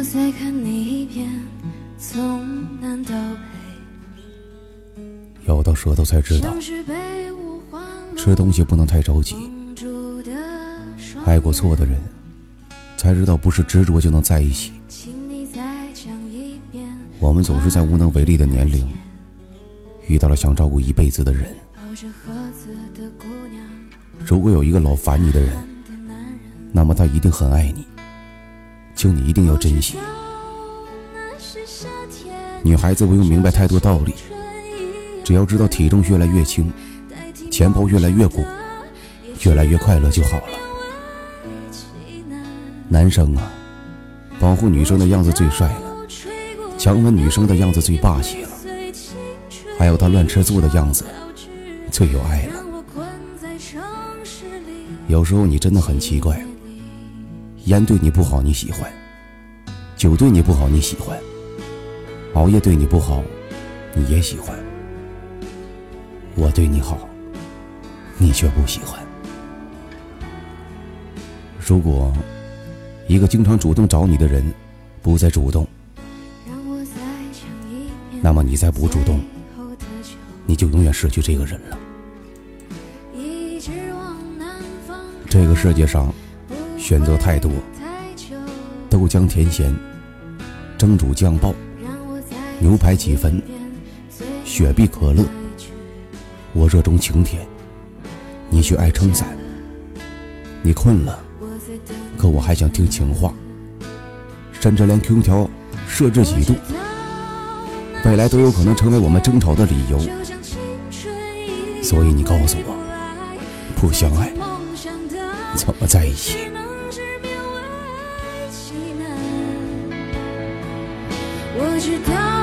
我再看你一遍，从南到北。咬到舌头才知道，吃东西不能太着急。爱过错的人，才知道不是执着就能在一起。我们总是在无能为力的年龄，遇到了想照顾一辈子的人。如果有一个老烦你的人，那么他一定很爱你，请你一定要珍惜。女孩子不用明白太多道理，只要知道体重越来越轻，钱包越来越鼓，越来越快乐就好了。男生啊，保护女生的样子最帅了，强吻女生的样子最霸气了，还有他乱吃醋的样子最有爱了。有时候你真的很奇怪。烟对你不好，你喜欢；酒对你不好，你喜欢；熬夜对你不好，你也喜欢。我对你好，你却不喜欢。如果一个经常主动找你的人不再主动，那么你再不主动，你就永远失去这个人了。这个世界上。选择太多，豆浆甜咸，蒸煮酱爆，牛排几分，雪碧可乐。我热衷晴天，你却爱撑伞。你困了，可我还想听情话，甚至连 QQ 条设置几度，未来都有可能成为我们争吵的理由。所以你告诉我，不相爱怎么在一起？知道。